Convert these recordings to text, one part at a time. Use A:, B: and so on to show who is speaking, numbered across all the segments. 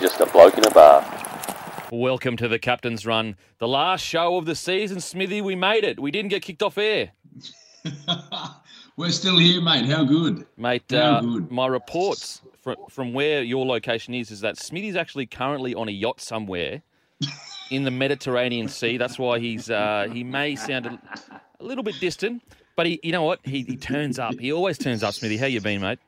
A: just a bloke in a bar.
B: Welcome to the Captain's Run, the last show of the season. Smithy, we made it. We didn't get kicked off air.
C: We're still here, mate. How good?
B: Mate,
C: How
B: uh,
C: good.
B: my reports from, from where your location is is that Smithy's actually currently on a yacht somewhere in the Mediterranean Sea. That's why he's uh, he may sound a, a little bit distant, but he, you know what? He, he turns up. He always turns up. Smithy, how you been, mate?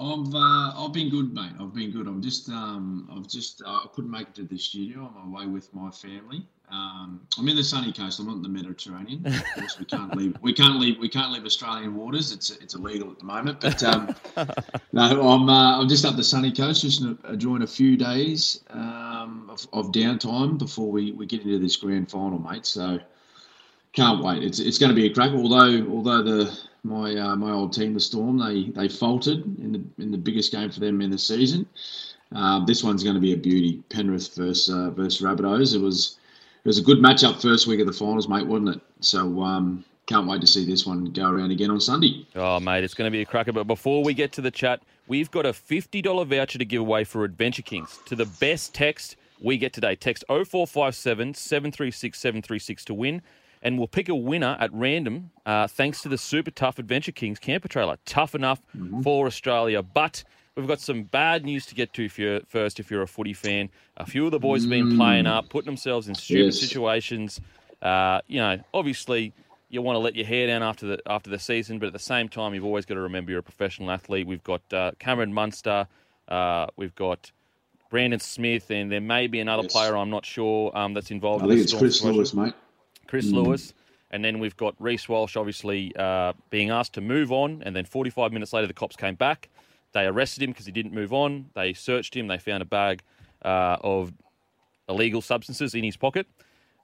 C: I've uh, I've been good, mate. I've been good. I'm just um I've just uh, I couldn't make it to the studio. I'm away with my family. Um, I'm in the sunny coast. I'm not in the Mediterranean. Of course, we can't leave. We can't leave. We can't leave Australian waters. It's it's illegal at the moment. But um, no, I'm uh, I'm just up the sunny coast, just enjoying a few days um, of, of downtime before we, we get into this grand final, mate. So can't wait. It's it's going to be a crack. Although although the my uh, my old team, the Storm, they they faltered in the in the biggest game for them in the season. Uh, this one's going to be a beauty. Penrith versus uh, versus Rabbitohs. It was it was a good matchup first week of the finals, mate, wasn't it? So um, can't wait to see this one go around again on Sunday.
B: Oh, mate, it's going to be a cracker. But before we get to the chat, we've got a $50 voucher to give away for Adventure Kings to the best text we get today. Text 0457 736 736 to win. And we'll pick a winner at random uh, thanks to the super tough Adventure Kings camper trailer. Tough enough for Australia. But we've got some bad news to get to if you're, first if you're a footy fan. A few of the boys have been playing up, putting themselves in stupid
C: Yes.
B: situations. Uh, you know, obviously you want to let your hair down after the after the season, but at the same time, you've always got to remember you're a professional athlete. We've got uh, Cameron Munster, uh, we've got Brandon Smith, and there may be another
C: Yes.
B: player I'm not sure um, that's involved.
C: I
B: in
C: think it's Chris. Lewis, mate.
B: Chris Lewis, and then we've got Reece Walsh, obviously uh, being asked to move on, and then 45 minutes later, the cops came back. They arrested him because he didn't move on. They searched him. They found a bag uh, of illegal substances in his pocket.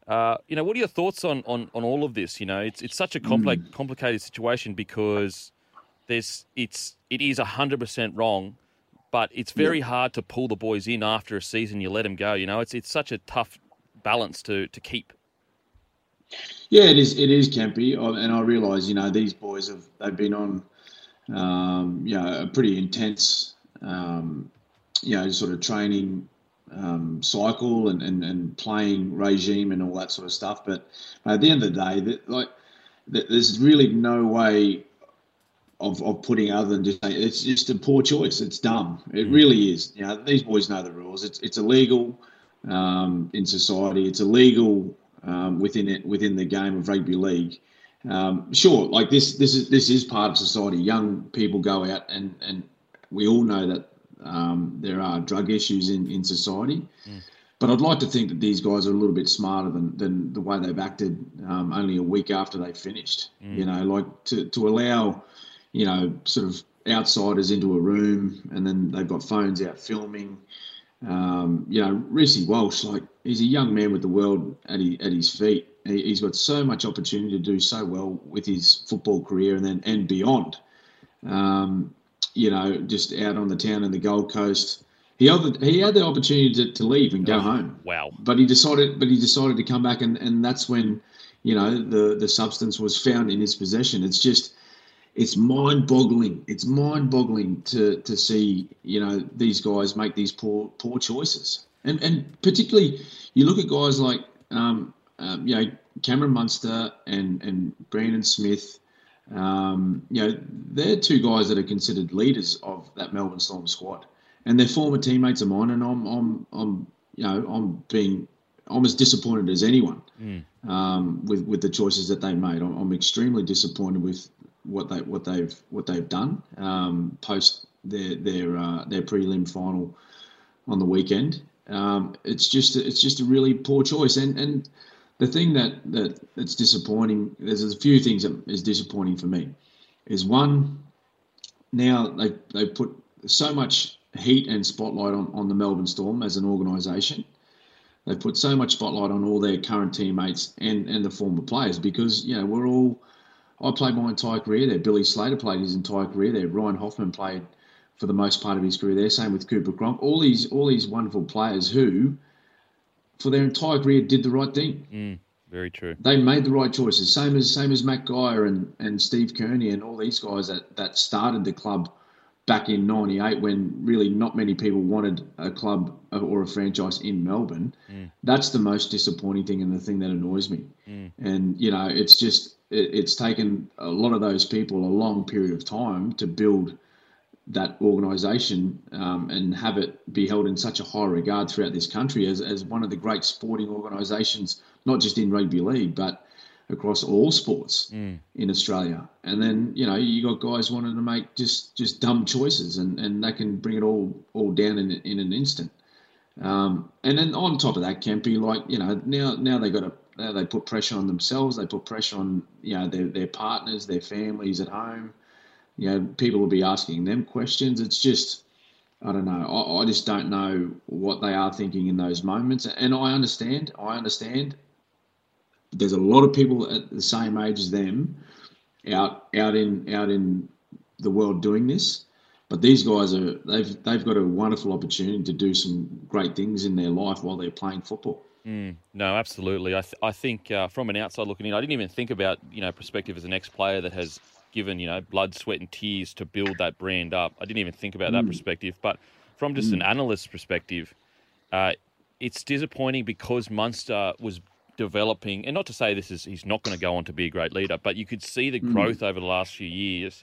B: Uh, you know, what are your thoughts on, on, on all of this? You know, it's it's such a complex, complicated situation because there's it's it is hundred percent wrong, but it's very hard to pull the boys in after a season. You let them go. You know, it's it's such a tough balance to to keep.
C: Yeah, it is. It is Kempy, and I realise you know these boys have they've been on, um, you know, a pretty intense, um, you know, sort of training um, cycle and, and and playing regime and all that sort of stuff. But at the end of the day, that, like, there's really no way of, of putting other than just it's just a poor choice. It's dumb. It really is. You know, these boys know the rules. It's it's illegal um, in society. It's illegal um, within it within the game of rugby league. Um, sure, like this this is this is part of society. Young people go out and and we all know that um, there are drug issues in in society. But I'd like to think that these guys are a little bit smarter than, than the way they've acted um, only a week after they finished. You know, like to, to allow, you know, sort of outsiders into a room and then they've got phones out filming. Um, you know, Reece Walsh, like he's a young man with the world at his, at his feet. He, he's got so much opportunity to do so well with his football career and then and beyond. Um, you know, just out on the town in the Gold Coast. He had the, he had the opportunity to, to leave and go home
B: Wow.
C: but he decided but he decided to come back and, and that's when you know the the substance was found in his possession it's just it's mind boggling it's mind boggling to to see you know these guys make these poor poor choices. And and particularly you look at guys like um, um you know Cameron Munster and and Brandon Smith. Um, you know they're two guys that are considered leaders of that Melbourne Storm squad. And they're former teammates of mine and I'm I'm I'm you know I'm being I'm as disappointed as anyone um, with with the choices that they made. I'm, I'm extremely disappointed with what they what they've what they've done um, post their their uh, their prelim final on the weekend. Um, it's just it's just a really poor choice, and and the thing that that that's disappointing. There's a few things that is disappointing for me. Is one now they they put so much heat and spotlight on, on the Melbourne Storm as an organisation. They've put so much spotlight on all their current teammates and, and the former players because, you know, we're all. I played my entire career there. Billy Slater played his entire career there. Ryan Hoffman played for the most part of his career there. Same with Cooper Cronk. All these all these wonderful players who, for their entire career, did the right thing.
B: Very true.
C: They made the right choices. Same as same as Matt Geyer and, and Steve Kearney and all these guys that, that started the club back in '98 when really not many people wanted a club or a franchise in Melbourne. Mm. That's the most disappointing thing and the thing that annoys me. Mm. And you know, it's just it, it's taken a lot of those people a long period of time to build that organisation um, and have it be held in such a high regard throughout this country as, as one of the great sporting organisations, not just in rugby league, but across all sports mm. in Australia. And then you know you got guys wanting to make just just dumb choices, and, and they can bring it all all down in in an instant. Um, and then on top of that, Kempy, like you know now now they got to now they put pressure on themselves. They put pressure on you know their their partners, their families at home. You know people will be asking them questions. It's just I don't know. I, I just don't know what they are thinking in those moments. And I understand. I understand there's a lot of people at the same age as them out out in out in the world doing this. But these guys are they've they've got a wonderful opportunity to do some great things in their life while they're playing football.
B: Mm, no, absolutely. I th- I think uh, from an outside looking in, I didn't even think about you know perspective as an ex player that has given you know blood, sweat, and tears to build that brand up. I didn't even think about mm. that perspective. But from just mm. an analyst's perspective, uh, it's disappointing because Munster was developing, and not to say this is he's not going to go on to be a great leader, but you could see the mm. growth over the last few years.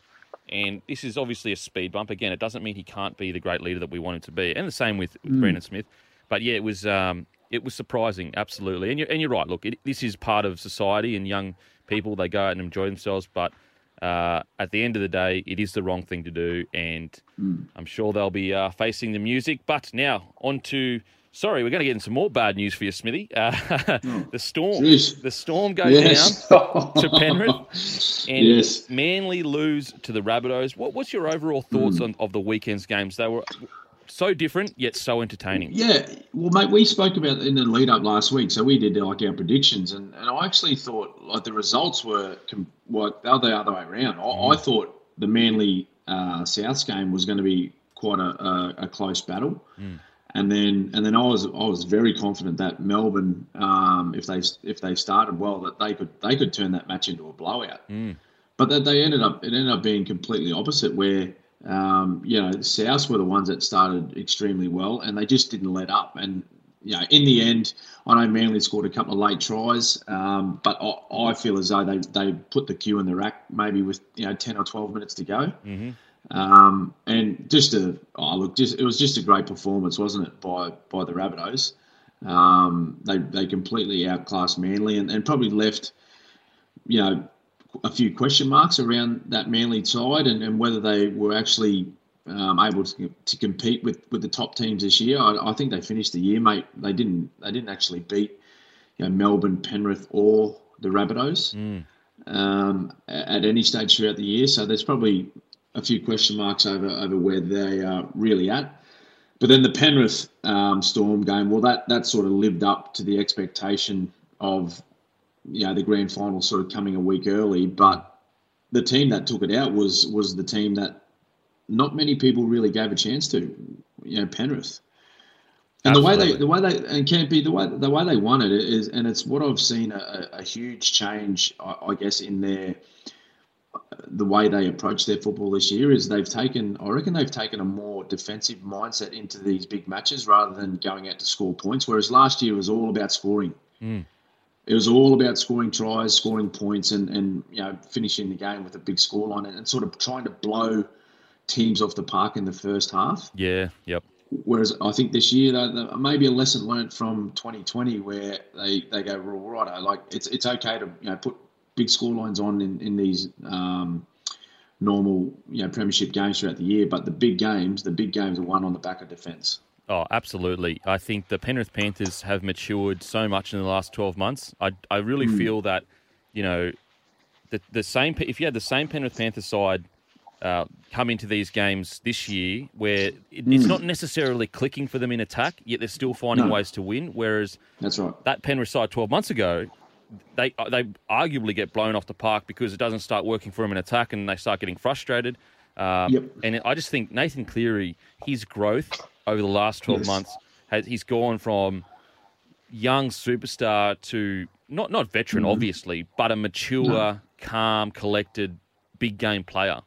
B: And this is obviously a speed bump. Again, it doesn't mean he can't be the great leader that we want him to be. And the same with, with mm. Brandon Smith. But yeah, it was um, it was surprising, absolutely. And you're, and you're right. Look, it, this is part of society, and young people they go out and enjoy themselves. But uh, at the end of the day, it is the wrong thing to do, and mm. I'm sure they'll be uh, facing the music. But now on to Sorry, we're going to get into some more bad news for you, Smithy. Uh, oh, the storm, Jeez. the storm goes yes. down to Penrith, and yes. Manly lose to the Rabbitohs. What, what's your overall thoughts mm. on of the weekend's games? They were so different yet so entertaining.
C: Yeah, well, mate, we spoke about in the lead up last week, so we did like our predictions, and, and I actually thought like the results were like the other way around. I, mm. I thought the Manly uh, Souths game was going to be quite a, a, a close battle. Mm and then and then I was I was very confident that Melbourne, um, if they if they started well, that they could they could turn that match into a blowout. Mm. But that they ended up it ended up being completely opposite, where um, you know South were the ones that started extremely well, and they just didn't let up. And you know, in the end, I know Manly scored a couple of late tries, um, but I, I, feel as though they they put the cue in the rack maybe with you know ten or twelve minutes to go. Mm-hmm. Um, and just a oh look, just it was just a great performance, wasn't it, by by the Rabbitohs? Um, they they completely outclassed Manly and, and probably left, you know, a few question marks around that Manly side and, and whether they were actually um, able to, to compete with, with the top teams this year. I, I, think they finished the year, mate. They didn't they didn't actually beat you know, Melbourne, Penrith, or the Rabbitohs mm. um, at any stage throughout the year. So there's probably a few question marks over over where they are really at. But then the Penrith um, Storm game, well, that that sort of lived up to the expectation of you know the grand final sort of coming a week early. But the team that took it out was was the team that not many people really gave a chance to, you know, Penrith. And Absolutely. the way they, the way they, and can't be the way the way they won it is, and it's what I've seen a, a huge change, I, I guess, in their the way they approach their football this year is they've taken, I reckon they've taken a more defensive mindset into these big matches rather than going out to score points. Whereas last year was all about scoring. Mm. It was all about scoring tries, scoring points, and, and you know finishing the game with a big scoreline and, and sort of trying to blow teams off the park in the first half.
B: Yeah. Yep.
C: Whereas I think this year, though, maybe a lesson learnt from 2020, where they, they go, well, right, like it's it's okay to you know put big scorelines on in, in these um, normal you know premiership games throughout the year, but the big games, the big games are won on the back of defence.
B: Oh, absolutely. I think the Penrith Panthers have matured so much in the last 12 months. I, I really mm. feel that, you know, the, the same if you had the same Penrith Panthers side uh, come into these games this year where it, mm. it's not necessarily clicking for them in attack, yet they're still finding no. ways to win. Whereas
C: that's right.
B: That Penrith side 12 months ago, they uh, they arguably get blown off the park because it doesn't start working for them in attack and they start getting frustrated. Um, yep. And I just think Nathan Cleary, his growth over the last 12 yes. months, has he's gone from young superstar to not not veteran, mm-hmm. obviously, but a mature, no. calm, collected, big game player.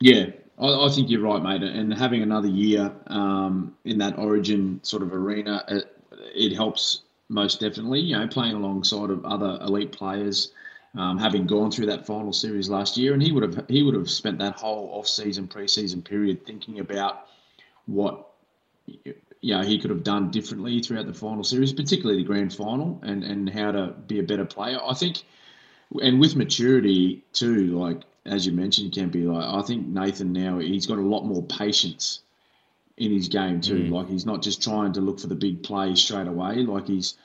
C: Yeah, I, I, think you're right, mate. And having another year um, in that Origin sort of arena, it, it, helps most definitely. You know, playing alongside of other elite players, um, having gone through that final series last year, and he would have he would have spent that whole off season, preseason period thinking about what you know he could have done differently throughout the final series, particularly the grand final, and and how to be a better player. I think, and with maturity too, like as you mentioned, Kempy, like I think Nathan now he's got a lot more patience in his game too. Mm. Like he's not just trying to look for the big play straight away. Like he's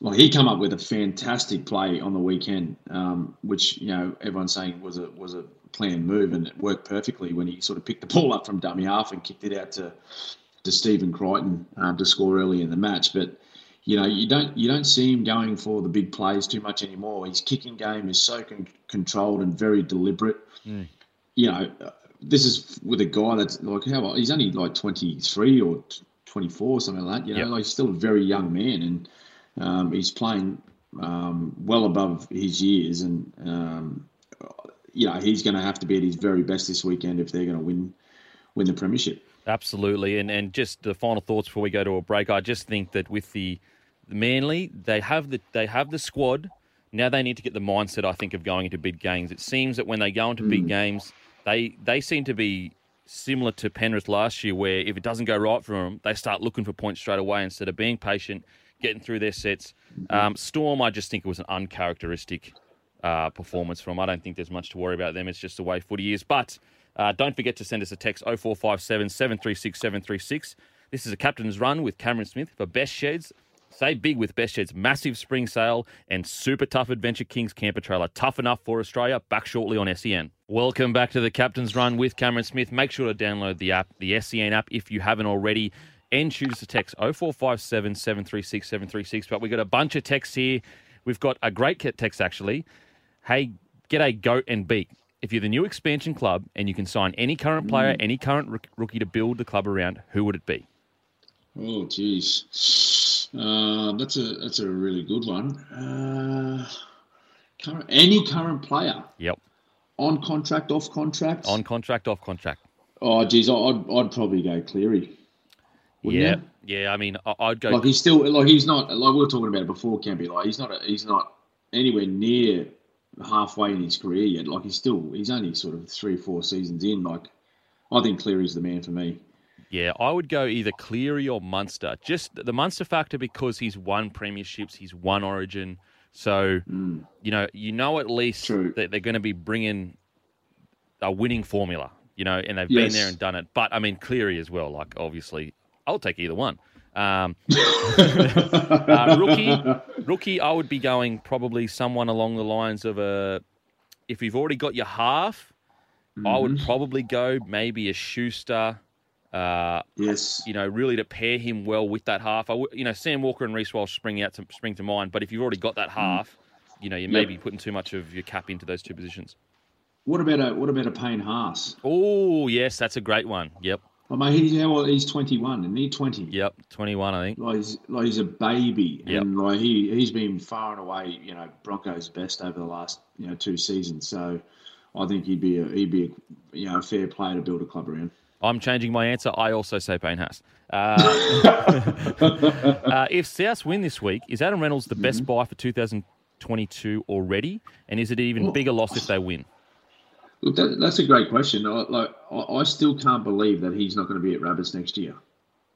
C: like he come up with a fantastic play on the weekend, um, which you know everyone's saying was a was a planned move and it worked perfectly when he sort of picked the ball up from dummy half and kicked it out to to Stephen Crichton um, to score early in the match. But you know, you don't you don't see him going for the big plays too much anymore. His kicking game is so con- controlled and very deliberate. Mm. You know, this is with a guy that's like how he's only like twenty three or twenty four, or something like that. You know, yep. like he's still a very young man, and um, he's playing um, well above his years, and um, you know he's going to have to be at his very best this weekend if they're going to win win the premiership.
B: Absolutely, and and just the final thoughts before we go to a break. I just think that with the, the Manly, they have the they have the squad. Now they need to get the mindset. I think of going into big games. It seems that when they go into mm. big games, they they seem to be similar to Penrith last year, where if it doesn't go right for them, they start looking for points straight away instead of being patient, getting through their sets. Mm-hmm. Um, Storm, I just think it was an uncharacteristic uh, performance from. I don't think there's much to worry about them. It's just the way footy is, but. Uh, don't forget to send us a text 0457 736 736. This is a captain's run with Cameron Smith for Best Sheds. Say big with Best Sheds' massive spring sale and super tough Adventure Kings camper trailer. Tough enough for Australia. Back shortly on SEN. Welcome back to the Captain's Run with Cameron Smith. Make sure to download the app, the SEN app, if you haven't already, and us a text 0457 736 736. But we've got a bunch of texts here. We've got a great text actually. Hey, get a goat and beak if you're the new expansion club and you can sign any current player, mm. any current rookie to build the club around, who would it be?
C: Oh, geez, uh, that's a that's a really good one. Uh, current, any current player.
B: Yep.
C: On contract, off contract.
B: On contract, off contract.
C: Oh, geez, I'd I'd probably go Cleary.
B: Yeah, you? yeah. I mean, I'd go.
C: Like he's still like he's not like we were talking about it before. Kempy like he's not a, he's not anywhere near halfway in his career yet. Like he's still he's only sort of three four seasons in. Like I think Cleary's the man for me.
B: Yeah, I would go either Cleary or Munster. Just the Munster factor because he's won premierships, he's won Origin. So mm. you know, you know at least True. that they're going to be bringing a winning formula. You know, and they've yes. been there and done it. But I mean, Cleary as well. Like obviously, I'll take either one. Um, uh, rookie, rookie, I would be going probably someone along the lines of a. If you've already got your half, mm-hmm. I would mm-hmm. probably go maybe a Schuster. Uh,
C: yes.
B: You know, really to pair him well with that half. I w- you know, Sam Walker and Reece Walsh spring out to spring to mind. But if you've already got that mm. half, mm. you know, you may yep. be putting too much of your cap into those two positions.
C: What about a what about a Payne Haas?
B: Oh yes, that's a great one. Yep.
C: I mean, he's how old? He's twenty one, and he's twenty.
B: Yep, twenty one, I think.
C: Like he's like he's a baby, yep. and like he he's been far and away, you know, Broncos' best over the last you know two seasons. So I think he'd be a he'd be a you know a fair player to build a club around.
B: I'm changing my answer. I also say Payne Haas. Uh, uh, if South win this week, is Adam Reynolds the best mm-hmm. buy for 2022 already? And is it an even bigger loss if they win?
C: Look, that, that's a great question. I, like, I, I, still can't believe that he's not going to be at Rabbits next year.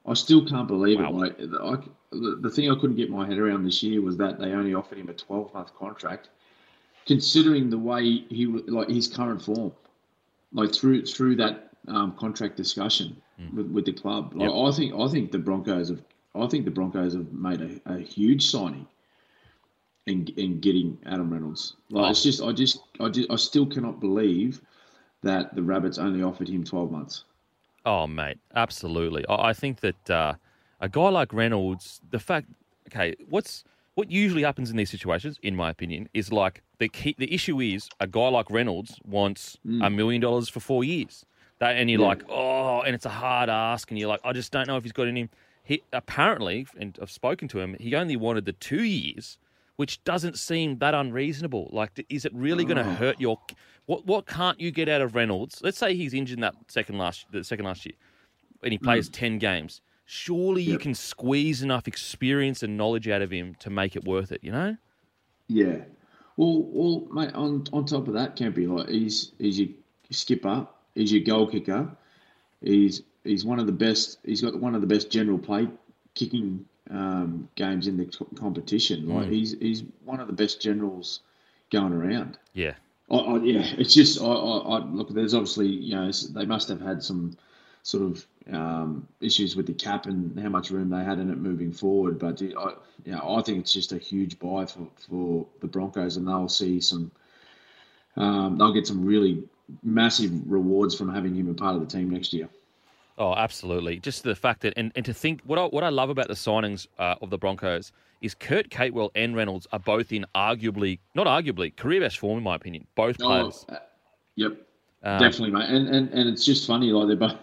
C: I still can't believe wow. it. Like, I, the, the thing I couldn't get my head around this year was that they only offered him a 12 month contract, considering the way he like his current form, like through through that um, contract discussion mm. with, with the club. Like, yep. I think I think the Broncos have I think the Broncos have made a, a huge signing in, in getting Adam Reynolds. Like, oh. it's just I just I just I still cannot believe that the Rabbits only offered him twelve months.
B: Oh, mate, absolutely. I think that uh, a guy like Reynolds, the fact, okay, what's what usually happens in these situations, in my opinion, is like the key, the issue is a guy like Reynolds wants mm. a million dollars for four years. That and you're yeah. like, oh, and it's a hard ask, and you're like, I just don't know if he's got any. He apparently, and I've spoken to him, he only wanted the two years which doesn't seem that unreasonable. Like, is it really going to mm. oh. hurt your What what can't you get out of Reynolds? Let's say he's injured in that second last the second last year, and he plays mm. ten games. Surely you can squeeze enough experience and knowledge out of him to make it worth it. You know?
C: Yeah. Well, well, mate. On on top of that, Kempy, like he's he's your skipper, he's your goal kicker, he's he's one of the best. He's got one of the best general play kicking um, games in the co- competition. Like he's he's one of the best generals going around.
B: Yeah.
C: I, I, yeah, it's just I, I, I look. There's obviously you know they must have had some sort of um, issues with the cap and how much room they had in it moving forward. But I, you know, I think it's just a huge buy for, for the Broncos, and they'll see some. Um, they'll get some really massive rewards from having him a part of the team next year.
B: Oh, absolutely. Just the fact that, and, and to think, what I, what I love about the signings uh, of the Broncos is Kurt Capewell and Reynolds are both in arguably, not arguably, career best form, in my opinion. Both players.
C: Oh, uh, yep,
B: Um,
C: definitely, mate. And, and and it's just funny, like they're both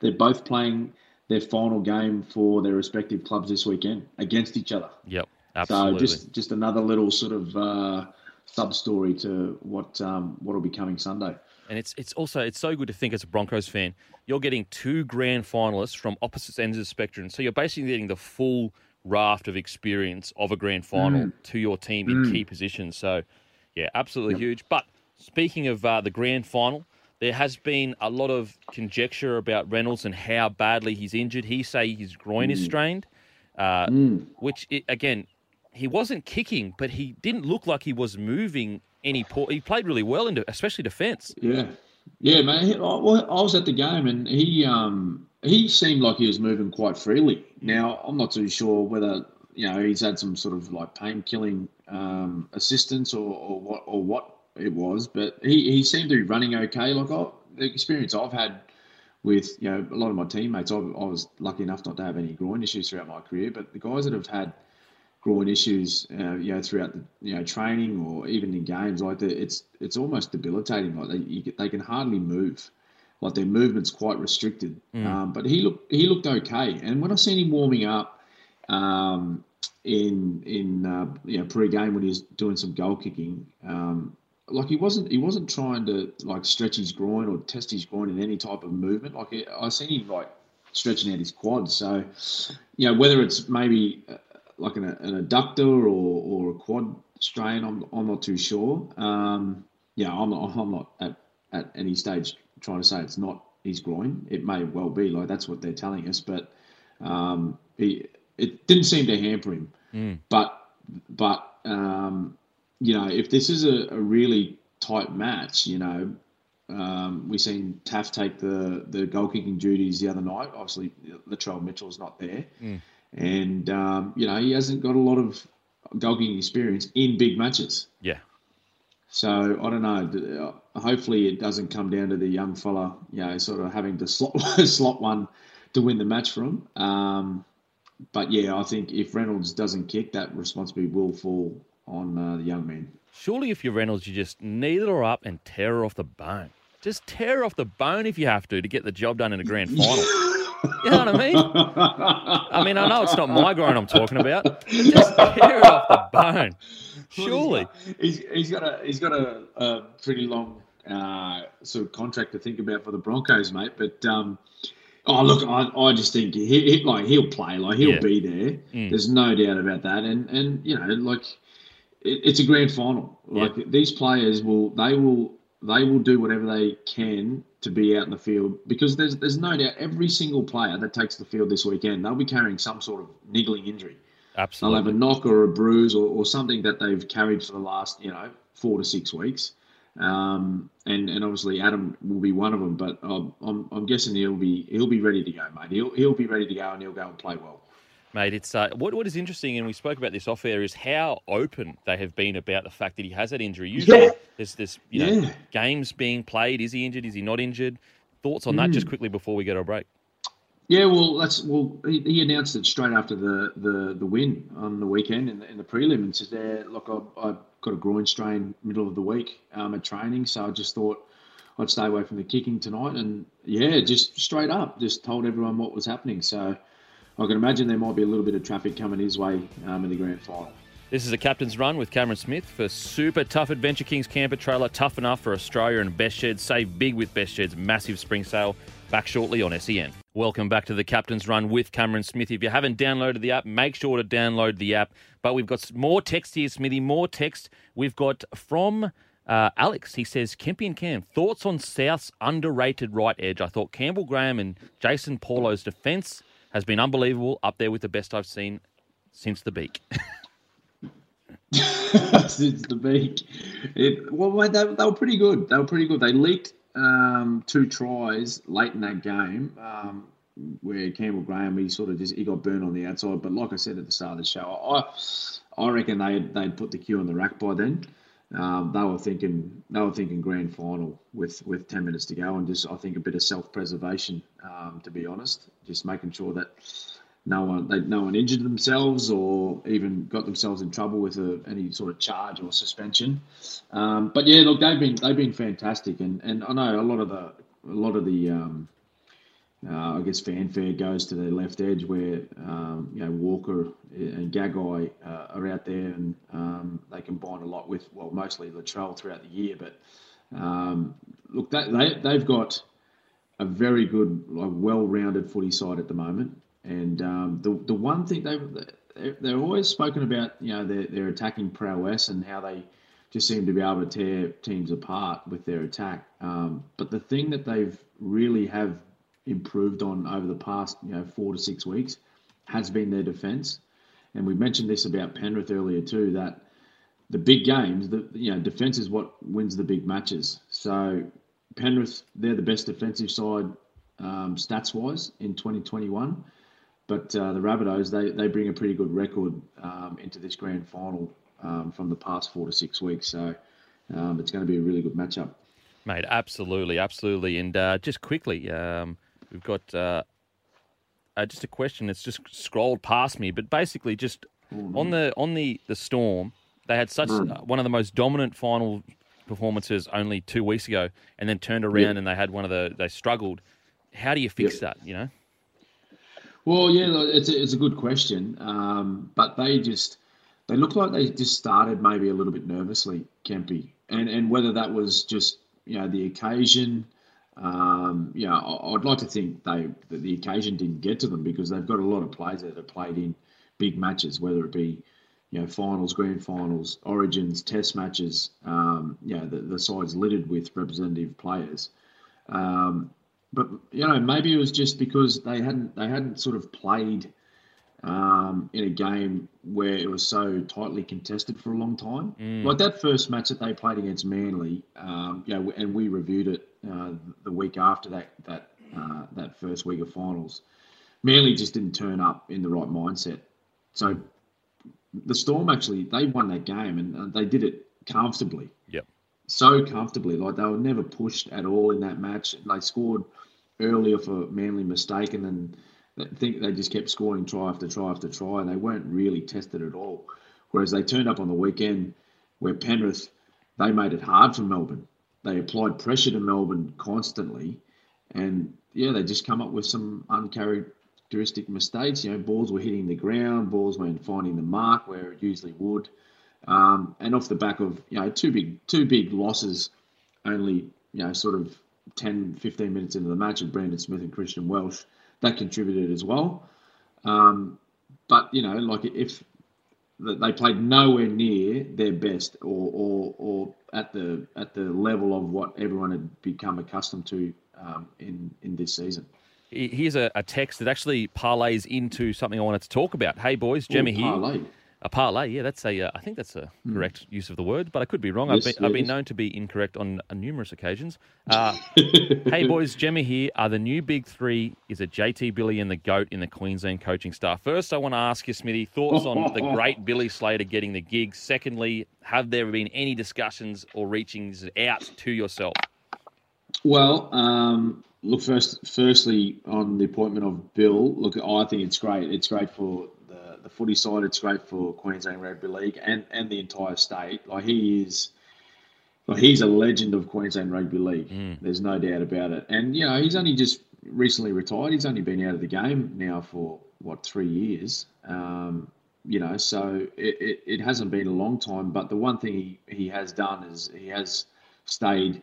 C: they're both playing their final game for their respective clubs this weekend against each other.
B: Yep, absolutely.
C: So just just another little sort of uh, sub story to what um, what will be coming Sunday.
B: And it's it's also it's so good to think as a Broncos fan, you're getting two grand finalists from opposite ends of the spectrum. So you're basically getting the full raft of experience of a grand final
C: Mm.
B: to your team in key positions. So yeah, absolutely huge. But speaking of uh, the grand final, there has been a lot of conjecture about Reynolds and how badly he's injured. He say his groin
C: Mm.
B: is strained, uh, which i again he wasn't kicking, but he didn't look like he was moving any. Poor, he played really well into especially defence.
C: Yeah, yeah, man. I, I was at the game and he um, he seemed like he was moving quite freely. Now I'm not too sure whether you know he's had some sort of like pain killing um, assistance or, or what or what it was, but he, he seemed to be running okay. Like I, the experience I've had with you know a lot of my teammates, I, I was lucky enough not to have any groin issues throughout my career, but the guys that have had groin issues, uh, you know, throughout the you know training or even in games, like the, it's it's almost debilitating. Like they get- they can hardly move, like their movement's quite restricted. Um, but he looked he looked okay, and when I seen him warming up, um, in in uh, you know pre-game when he was doing some goal kicking, um, like he wasn't he wasn't trying to like stretch his groin or test his groin in any type of movement. Like I seen him like stretching out his quads. So you know whether it's maybe uh, like an, an adductor or, or a quad strain, I'm I'm not too sure. Um, yeah, I'm not I'm not at, at any stage trying to say it's not his groin. It may well be like that's what they're telling us, but um, he, it didn't seem to hamper him. But but um, you know, if this is a, a really tight match, you know, um, we seen Taaffe take the the goal kicking duties the other night. Obviously, Latrell Mitchell's not there, and um, you know he hasn't got a lot of kicking experience in big matches.
B: Yeah.
C: So I don't know. Uh, Hopefully, it doesn't come down to the young fella, you know, sort of having to slot slot one to win the match for him. Um, but yeah, I think if Reynolds doesn't kick, that responsibility will fall on uh, the young man.
B: Surely, if you're Reynolds, you just needle her up and tear her off the bone. Just tear her off the bone if you have to to get the job done in a grand final. you know what I mean? I mean, I know it's not my groin I'm talking about. But just tear it off the bone. Surely.
C: he's, he's got a he's got a, a pretty long uh, sort of contract to think about for the Broncos, mate. But um, oh look, I, I just think he, he like he'll play, like he'll
B: Yeah.
C: be there.
B: Mm.
C: There's no doubt about that. And and you know, like it, it's a grand final. Like these players will they will they will do whatever they can to be out in the field because there's there's no doubt every single player that takes the field this weekend they'll be carrying some sort of niggling injury. Absolutely, They'll have a knock or a bruise or, or something that they've carried for the last, you know, four to six weeks. Um, and, and obviously Adam will be one of them, but I'm, I'm, I'm guessing he'll be he'll be ready to go, mate. He'll he'll be ready to go and he'll go and play well.
B: Mate, it's uh, what what is interesting, and we spoke about this off air, is how open they have been about the fact that he has that injury. Usually,
C: Yeah.
B: there's this, you know,
C: Yeah.
B: games being played. Is he injured? Is he not injured? Thoughts on that, just
C: Mm.
B: quickly before we get our break.
C: Yeah, well, that's well. He, he announced it straight after the, the, the win on the weekend in the, in the prelim, and said, "Yeah, look, I, I got a groin strain middle of the week um, at training, so I just thought I'd stay away from the kicking tonight." And yeah, just straight up, just told everyone what was happening. So I can imagine there might be a little bit of traffic coming his way um, in the grand final.
B: This is a captain's run with Cameron Smith for super tough Adventure Kings camper trailer. Tough enough for Australia and Best Sheds. Save big with Best Sheds' massive spring sale. Back shortly on SEN. Welcome back to the captain's run with Cameron Smith. If you haven't downloaded the app, make sure to download the app. But we've got more text here, Smithy. More text. We've got from uh, Alex. He says, Kempy and Cam, thoughts on South's underrated right edge? I thought Campbell Graham and Jaxson Paulo's defence has been unbelievable, up there with the best I've seen since the beak.
C: since the beak. It, well, they, they, were pretty good. They were pretty good. They leaked um, two tries late in that game um, where Campbell Graham he sort of just he got burned on the outside. But like I said at the start of the show, I I reckon they they'd put the cue on the rack by then. Um, they were thinking they were thinking grand final with with ten minutes to go and just I think a bit of self preservation um, to be honest, just making sure that no one they no one injured themselves or even got themselves in trouble with a, any sort of charge or suspension. Um, but yeah, look, they've been they've been fantastic, and, and I know a lot of the a lot of the um, uh, I guess fanfare goes to the left edge where um, you know Walker and Gagai uh, are out there, and um, they combine a lot with well mostly Latrell throughout the year. But um, look, that, they they've got a very good, like, well-rounded footy side at the moment. And um, the the one thing they they're always spoken about, you know, their, their attacking prowess and how they just seem to be able to tear teams apart with their attack. Um, but the thing that they've really have improved on over the past, you know, four to six weeks has been their defence. And we mentioned this about Penrith earlier too, that the big games, the you know, defence is what wins the big matches. So Penrith, they're the best defensive side um, stats wise in 2021. But uh, the Rabbitohs, they, they bring a pretty good record um, into this grand final um, from the past four to six weeks. So um, it's going to be a really good matchup.
B: Mate, absolutely, absolutely. And uh, just quickly, um, we've got uh, uh, just a question that's just scrolled past me, but basically just mm. on the on the, the Storm, they had such mm. one of the most dominant final performances only two weeks ago, and then turned around yep. and they had one of the they struggled. How do you fix yep. that? You know.
C: Well, yeah, it's a, it's a good question, um, but they just they look like they just started maybe a little bit nervously, Kempy, and and whether that was just you know the occasion. Um, you know, I'd like to think they that the occasion didn't get to them because they've got a lot of players that have played in big matches, whether it be you know finals, grand finals, origins, test matches. Um, you know, the, the side's littered with representative players. Um, but you know maybe it was just because they hadn't they hadn't sort of played um, in a game where it was so tightly contested for a long time. Mm. Like that first match that they played against Manly, um, you know, and we reviewed it uh, week after that that uh, that first week of finals. Manly just didn't turn up in the right mindset. So the Storm actually they won that game and uh, they did it comfortably.
B: Yep.
C: So comfortably, like they were never pushed at all in that match. They scored earlier for Manly mistake, and then I think they just kept scoring try after try after try, and they weren't really tested at all. Whereas they turned up on the weekend where Penrith, they made it hard for Melbourne. They applied pressure to Melbourne constantly, and yeah, they just come up with some uncharacteristic mistakes. You know, balls were hitting the ground, balls weren't finding the mark where it usually would, um, and off the back of you know two big two big losses, only you know sort of 10, 15 minutes into the match of Brandon Smith and Christian Welch, that contributed as well. Um, but you know, like if they played nowhere near their best or, or, or at the at the level of what everyone had become accustomed to um, in in this season.
B: Here's a, a, text that actually parlays into something I wanted to talk about. Hey boys, Jemmy here. A parlay, yeah, that's a. Uh, I think that's a hmm. correct use of the word, but I could be wrong. Yes, I've, been, I've been known to be incorrect on uh, numerous occasions. Uh, hey boys, Jemmy here. Are the new big three? Is it JT Billy and the goat in the Queensland coaching staff? First, I want to ask you, Smithy, thoughts on the great Billy Slater getting the gig. Secondly, have there been any discussions or reachings out to yourself?
C: Well, um, look first. Firstly, on the appointment of Bill, look, I think it's great. It's great for the footy side. It's great for Queensland Rugby League and, and the entire state. Like he is, like he's a legend of Queensland Rugby League. Mm. There's no doubt about it. And you know he's only just recently retired. He's only been out of the game now for what three years. Um, you know, so it, it, it, hasn't been a long time. But the one thing he, he has done is he has stayed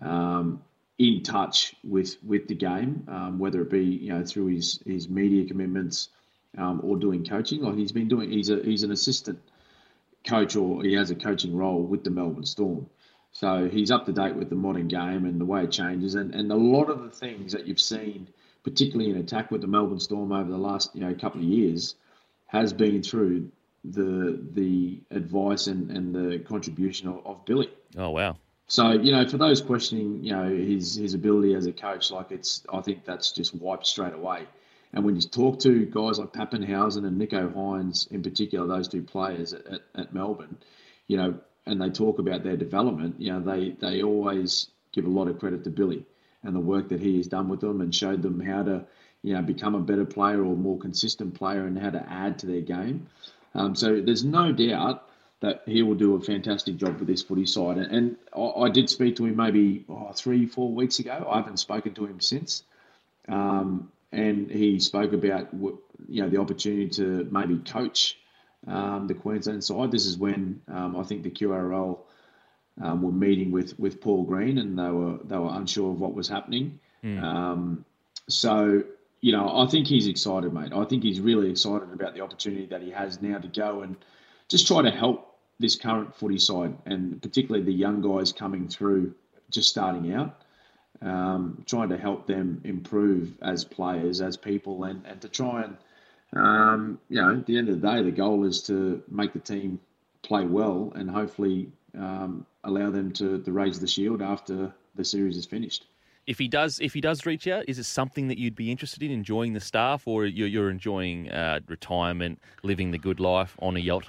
C: um, in touch with with the game, um, whether it be you know through his his media commitments um, or doing coaching. Like he's been doing, he's a he's an assistant coach or he has a coaching role with the Melbourne Storm. So he's up to date with the modern game and the way it changes, and, and a lot of the things that you've seen, particularly in attack with the Melbourne Storm over the last you know couple of years, has been through the the advice and, and the contribution of, of Billy.
B: Oh wow!
C: So you know, for those questioning, you know, his his ability as a coach, like it's, I think that's just wiped straight away. And when you talk to guys like Papenhuyzen and Nicho Hynes, in particular, those two players at, at, at Melbourne, you know, and they talk about their development, you know, they, they always give a lot of credit to Billy and the work that he has done with them and showed them how to, you know, become a better player or more consistent player and how to add to their game. Um, so there's no doubt that he will do a fantastic job with this footy side. And, and I, I, did speak to him maybe oh, three, four weeks ago. I haven't spoken to him since. Um, and he spoke about you know the opportunity to maybe coach um, the Queensland side. This is when um, I think the QRL um, were meeting with with Paul Green, and they were they were unsure of what was happening. Mm. so you know, I think he's excited, mate. I think he's really excited about the opportunity that he has now to go and just try to help this current footy side, and particularly the young guys coming through, just starting out. Um, trying to help them improve as players, as people, and, and to try and um, you know, at the end of the day, the goal is to make the team play well and hopefully um, allow them to, to raise the shield after the series is finished.
B: If he does, if he does reach out, is it something that you'd be interested in enjoying the staff, or you're, you're enjoying uh, retirement, living the good life on a yacht?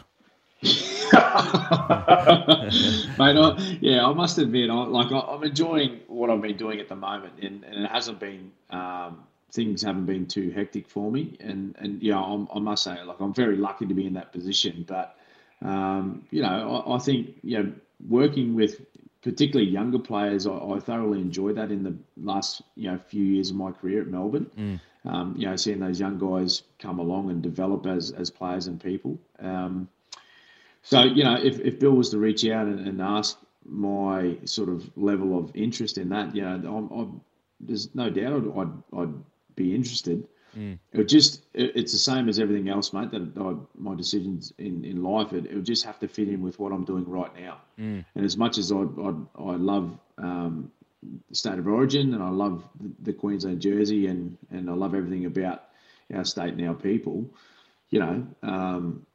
C: Mate, I, yeah, I must admit, I, like I, am enjoying what I've been doing at the moment, and, and it hasn't been um, things haven't been too hectic for me. And and yeah, I'm, i must say, like I'm very lucky to be in that position. But um, you know, I, I, think you know, working with particularly younger players, I, I, thoroughly enjoyed that in the last you know few years of my career at Melbourne. Mm. Um, you know, seeing those young guys come along and develop as as players and people. Um, so you know, if, if Bill was to reach out and, and ask my sort of level of interest in that, you know, I'm, I'm, there's no doubt I'd, I'd, I'd be interested. Mm. It just it, it's the same as everything else, mate. That I, my decisions in, in life, it, it would just have to fit in with what I'm doing right now. Mm. And as much as I I, I love um, the state of origin and I love the, the, Queensland jersey and and I love everything about our state and our people, you know. Um,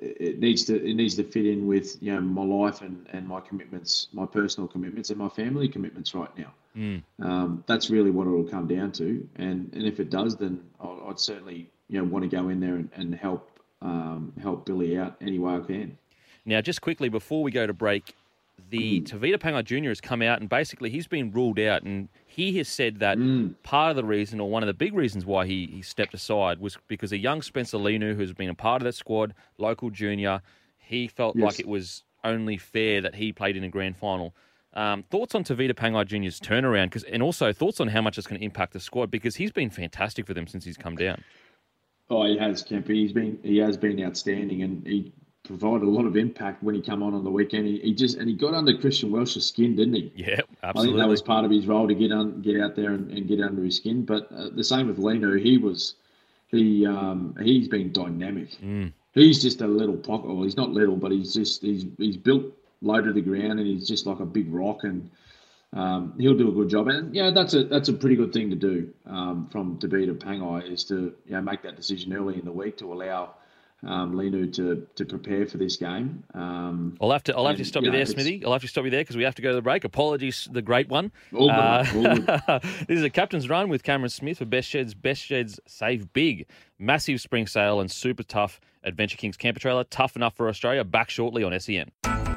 C: it needs to it needs to fit in with you know my life and, and my commitments, my personal commitments and my family commitments right now. Mm. Um, that's really what it will come down to. And and if it does, then I'd, I'd certainly you know want to go in there and, and help um, help Billy out any way I can.
B: Now, just quickly before we go to break, the mm. Tevita Pangai Jr. has come out and basically he's been ruled out, and he has said that mm. part of the reason, or one of the big reasons why he, he stepped aside, was because a young Spencer Leniu, who's been a part of that squad, local junior, he felt yes. like it was only fair that he played in a grand final. Um, thoughts on Tevita Pangai Jr.'s turnaround, because and also thoughts on how much it's going to impact the squad because he's been fantastic for them since he's come down.
C: Oh, he has, Kemper. He's been he has been outstanding, and he provided a lot of impact when he came on on the weekend. He, he just and he got under Christian Welch's skin, didn't he?
B: Yeah, absolutely. I
C: think that was part of his role to get on, get out there and, and get under his skin. But uh, the same with Leniu, He was he um, he's been dynamic. Mm. He's just a little pocket. Well, he's not little, but he's just he's he's built low to the ground, and he's just like a big rock, and um, he'll do a good job. And yeah, that's a that's a pretty good thing to do um, from Tevita Pangai is to you know make that decision early in the week to allow um, Leniu to to prepare for this game. Um,
B: I'll have to I'll have to stop you, know, there, Smithy. I'll have to stop you there because we have to go to the break. Apologies, the great one.
C: All good, uh, all good.
B: this is a captain's run with Cameron Smith for Best Sheds. Best Sheds save big, massive spring sale and super tough Adventure Kings camper trailer. Tough enough for Australia. Back shortly on SEN.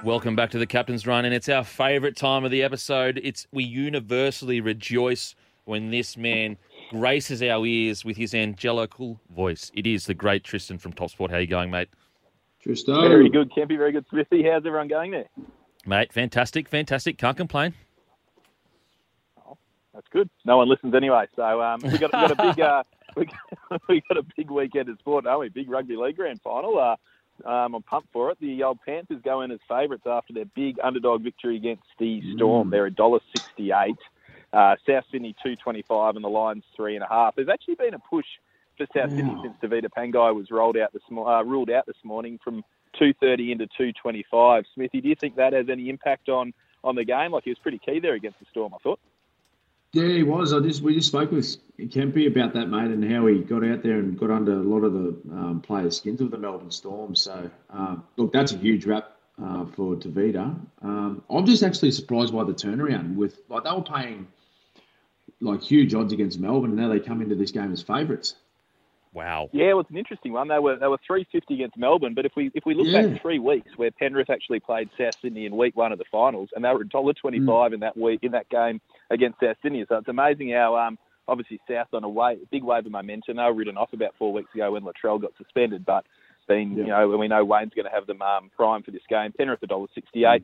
B: Welcome back to the Captain's Run, and it's our favourite time of the episode. It's we universally rejoice when this man graces our ears with his angelical voice. It is the great Tristan from Top Sport. How you going, mate?
C: Tristan.
A: Very good, Kempy. Very good, Smithy. How's everyone going there?
B: Mate, fantastic, fantastic. Can't complain.
A: Oh, that's good. No one listens anyway. So um, we got, got a big, uh, we we got a big weekend of sport, don't we? Big rugby league grand final. Uh, um, I'm pumped for it. The old Panthers go in as favourites after their big underdog victory against the Storm.
C: Mm.
A: They're a dollar sixty-eight. Uh, South Sydney two twenty-five, and the Lions three and a half. There's actually been a push for South Sydney since Tevita Pangai was rolled out this mo- uh, ruled out this morning from two thirty into two twenty-five. Smithy, do you think that has any impact on on the game? Like he was pretty key there against the Storm, I thought.
C: Yeah, he was. I just we just spoke with Kempy about that, mate, and how he got out there and got under a lot of the um, players' skins of the Melbourne Storm. So, um, look, that's a huge wrap uh, for Tevita. Um, I'm just actually surprised by the turnaround. With like they were paying like huge odds against Melbourne, and now they come into this game as favourites.
B: Wow.
A: Yeah, it was an interesting one. They were they were three fifty against Melbourne, but if we if we look
C: Yeah.
A: back three weeks where Penrith actually played South Sydney in week one of the finals, and they were dollar twenty five in that week in that game against South Sydney. So it's amazing how um obviously South on a way big wave of momentum. They were written off about four weeks ago when Latrell got suspended, but been you know when we know Wayne's going to have them um, prime for this game. Penrith a dollar sixty eight.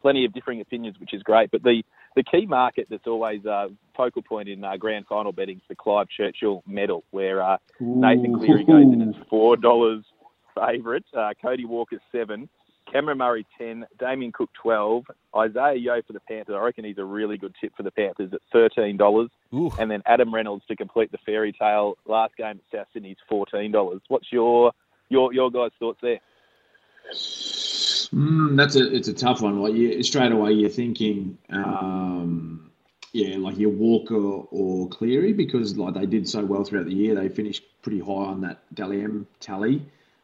A: Plenty of differing opinions, which is great. But the the key market that's always a focal point in uh, grand final betting is the Clive Churchill medal, where uh, Nathan Cleary goes in as four dollars favourite. Uh, Cody Walker seven, Cameron Murray ten, Damien Cook twelve, Isaiah Yeo for the Panthers. I reckon he's a really good tip for the Panthers at thirteen dollars, and then Adam Reynolds to complete the fairy tale last game at South Sydney's fourteen dollars. What's your your your guys' thoughts there?
C: Mm, that's a it's a tough one. Like you, straight away, you're thinking, um, yeah, like your Walker or Cleary because like they did so well throughout the year. They finished pretty high on that Dally M tally.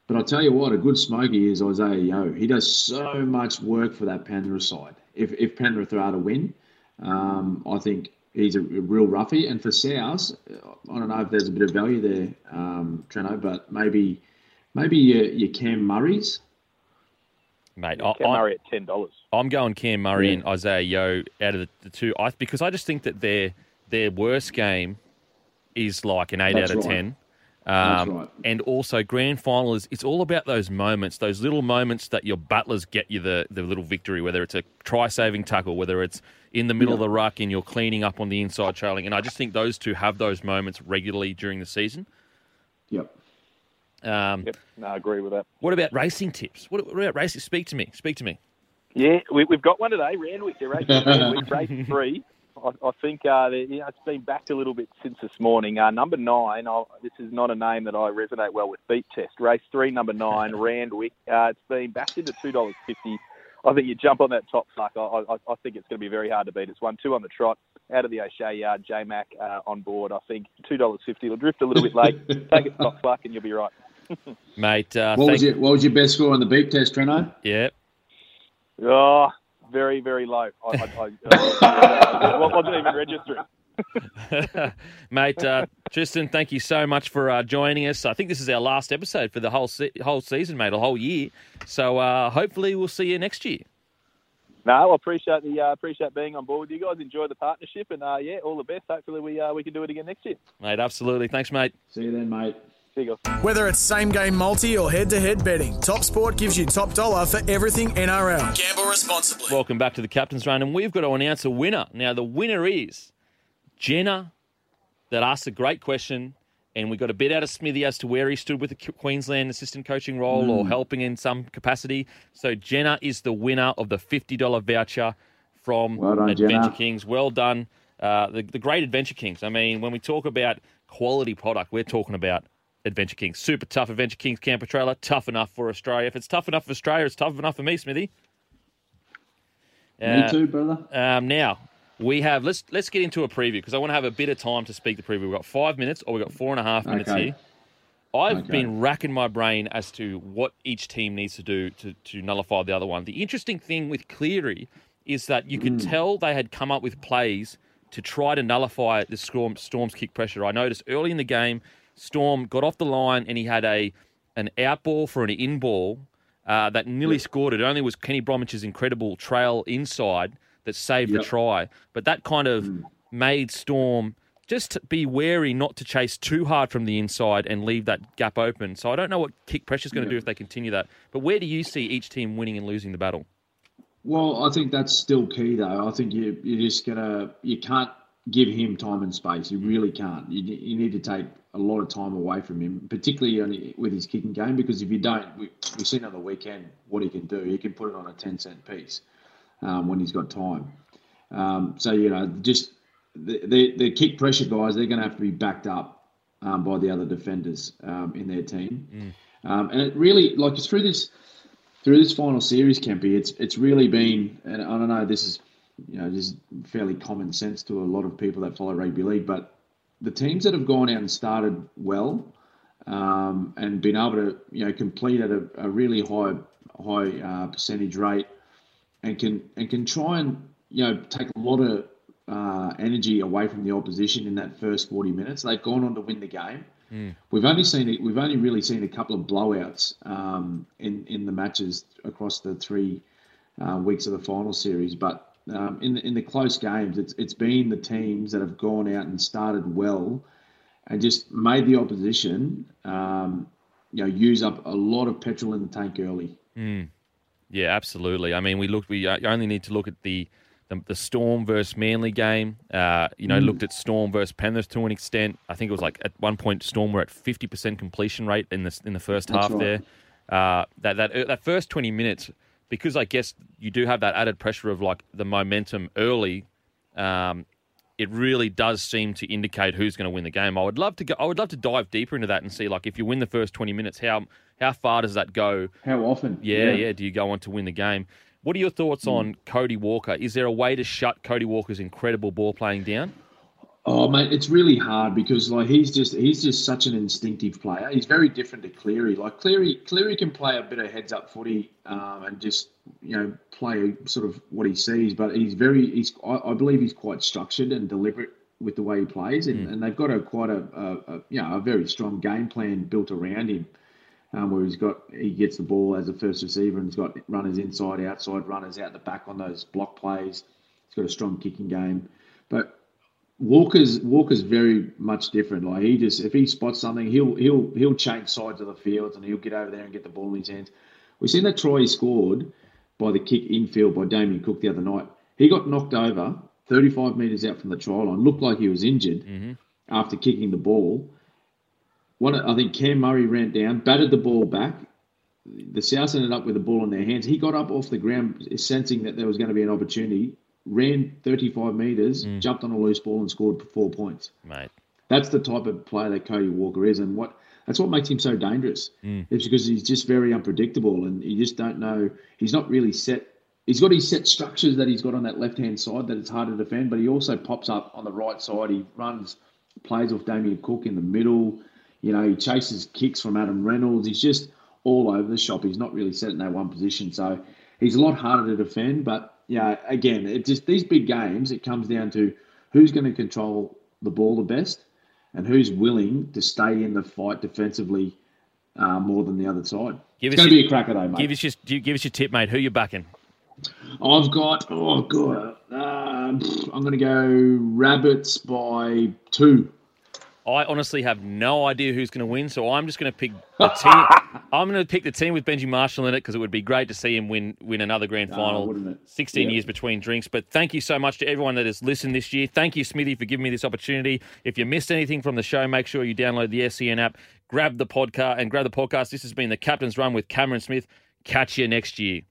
C: But I tell you what, a good smoky is Isaiah Yeo. He does so much work for that Penrith side. If if Penrith are to win, um, I think he's a, real roughie. And for South, I don't know if there's a bit of value there, um, but maybe maybe your, your Cam Murray's.
B: Mate, I,
A: Cam
B: I,
A: Murray at ten dollars.
B: I'm going Cam Murray
C: Yeah.
B: and Isaiah Yeo out of the, the two. I because I just think that their their worst game is like an eight
C: That's
B: out of
C: right.
B: ten.
C: That's
B: Um,
C: right.
B: And also, grand final is it's all about those moments, those little moments that your butlers get you the, the little victory, whether it's a try saving tackle, whether it's in the middle of the ruck and you're cleaning up on the inside trailing. And I just think those two have those moments regularly during the season.
C: Yep.
B: Um,
A: Yep, no, I agree with that.
B: What about racing tips? What, what about racing? Speak to me. Speak to me.
A: Yeah, we, we've got one today. Randwick, they're racing Randwick, race three. I, I think uh, they- you know, it's been backed a little bit since this morning. Uh, number nine, i this is not a name that I resonate well with. Beep Test, race three, number nine, Randwick. Uh, it's been backed into two dollars fifty. I think you jump on that top fluc. I, I, I think it's going to be very hard to beat. It's one two on the trot. Out of the O'Shea yard, J Mac uh, on board. I think two dollars fifty. It'll drift a little bit late. Take a top fluc, and you'll be right.
B: Mate, uh,
C: What was your What was your best score on the beep test, Treno?
B: Yeah.
A: Oh, very very low. I, I, I, I wasn't even registering.
B: Mate, uh, Tristan, thank you so much for uh, joining us. I think this is our last episode for the whole se- whole season, mate, a whole year. So uh, hopefully we'll see you next year.
A: No, I appreciate the uh, appreciate being on board with you guys. Enjoy the partnership, and uh, yeah, all the best. Hopefully, we uh, we can do it again next year.
B: Mate, absolutely. Thanks, mate.
C: See you then, mate.
A: See you guys.
D: Whether it's same game multi or head to head betting, Top Sport gives you top dollar for everything NRL. Gamble responsibly.
B: Welcome back to the Captain's Run, and we've got to announce a winner. Now, the winner is Jenna, that asked a great question, and we got a bit out of Smithy as to where he stood with the Queensland assistant coaching role or helping in some capacity. So, Jenna is the winner of the $50 voucher from
C: Well done,
B: Adventure
C: Jenna.
B: Kings. Well done. Uh, the, the great Adventure Kings. I mean, when we talk about quality product, we're talking about Adventure Kings. Super tough Adventure Kings camper trailer. Tough enough for Australia. If it's tough enough for Australia, it's tough enough for me, Smithy.
C: Me
B: Uh,
C: too, brother.
B: um, now we have let's let's get into a preview because I want to have a bit of time to speak the preview. We've got five minutes, or we've got four and a half minutes
C: Okay.
B: here. I've
C: Okay.
B: been racking my brain as to what each team needs to do to, to nullify the other one. The interesting thing with Cleary is that you could tell they had come up with plays to try to nullify the Storm, Storm's kick pressure. I noticed early in the game, Storm got off the line and he had a an out ball for an in ball uh, that nearly scored. It only was Kenny Bromwich's incredible trail inside that saved the try. But that kind of made Storm just be wary not to chase too hard from the inside and leave that gap open. So I don't know what kick pressure is going to do if they continue that. But where do you see each team winning and losing the battle?
C: Well, I think that's still key, though. I think you you're just gonna you can't give him time and space. You really can't. You, you need to take a lot of time away from him, particularly only with his kicking game. Because if you don't, we, we've seen on the weekend what he can do. He can put it on a ten cent piece um, when he's got time. Um, so you know, just the, the, the kick pressure guys, they're going to have to be backed up um, by the other defenders um, in their team. Um, and it really, like it's through this through this final series, Kempy, it's it's really been, and I don't know, this is you know just fairly common sense to a lot of people that follow rugby league, but the teams that have gone out and started well um, and been able to you know complete at a, a really high high uh, percentage rate and can and can try and you know take a lot of uh, energy away from the opposition in that first 40 minutes. They've gone on to win the game. We've only seen it. We've only really seen a couple of blowouts um, in in the matches across the three uh, weeks of the final series. But um, in the, in the close games, it's it's been the teams that have gone out and started well, and just made the opposition, um, you know, use up a lot of petrol in the tank early.
B: Yeah, absolutely. I mean, we looked. We uh, only need to look at the the, the Storm versus Manly game. Uh, you know, looked at Storm versus Penrith to an extent. I think it was like at one point Storm were at fifty percent completion rate in the in the first
C: That's
B: half
C: right.
B: there. Uh, that that that first twenty minutes, because I guess you do have that added pressure of like the momentum early. Um, it really does seem to indicate who's going to win the game. I would love to go. I would love to dive deeper into that and see like if you win the first twenty minutes, how how far does that go?
C: How often?
B: Yeah, yeah. Do you go on to win the game? What are your thoughts on Cody Walker? Is there a way to shut Cody Walker's incredible ball playing down?
C: Oh mate, it's really hard because like he's just he's just such an instinctive player. He's very different to Cleary. Like Cleary, Cleary can play a bit of heads up footy um, and just you know play sort of what he sees. But he's very he's I, I believe he's quite structured and deliberate with the way he plays, and, and they've got a quite a, a, a you know a very strong game plan built around him. Um, where he's got he gets the ball as a first receiver and he's got runners inside, outside, runners out the back on those block plays. He's got a strong kicking game, but Walker's Walker's very much different. Like he just if he spots something, he'll he'll he'll change sides of the field and he'll get over there and get the ball in his hands. We've seen that try he scored by the kick infield by Damien Cook the other night. He got knocked over 35 metres out from the try line, looked like he was injured mm-hmm. after kicking the ball. One, I think Cam Murray ran down, batted the ball back. The Souths ended up with the ball in their hands. He got up off the ground, sensing that there was going to be an opportunity, ran 35 metres, mm. jumped on a loose ball, and scored four points.
B: Mate.
C: That's the type of player that Cody Walker is, and what that's what makes him so dangerous. Mm. It's because he's just very unpredictable, and you just don't know. He's not really set. He's got his set structures that he's got on that left hand side that it's hard to defend, but he also pops up on the right side. He runs plays off Damien Cook in the middle. You know, he chases kicks from Adam Reynolds. He's just all over the shop. He's not really set in that one position, so he's a lot harder to defend. But yeah, again, it just these big games. It comes down to who's going to control the ball the best and who's willing to stay in the fight defensively uh, more than the other side.
B: Give
C: it's
B: us
C: going to be a cracker though, mate.
B: Give us your give us your tip, mate. Who you backing?
C: I've got oh god, um, I'm going to go rabbits by two.
B: I honestly have no idea who's going to win, so I'm just going to pick the team. I'm going to pick the team with Benji Marshall in it because it would be great to see him win win another grand final.
C: It?
B: 16
C: Yeah.
B: years between drinks. But thank you so much to everyone that has listened this year. Thank you, Smithy, for giving me this opportunity. If you missed anything from the show, make sure you download the SCN app, grab the podcast, and grab the podcast. This has been the Captain's Run with Cameron Smith. Catch you next year.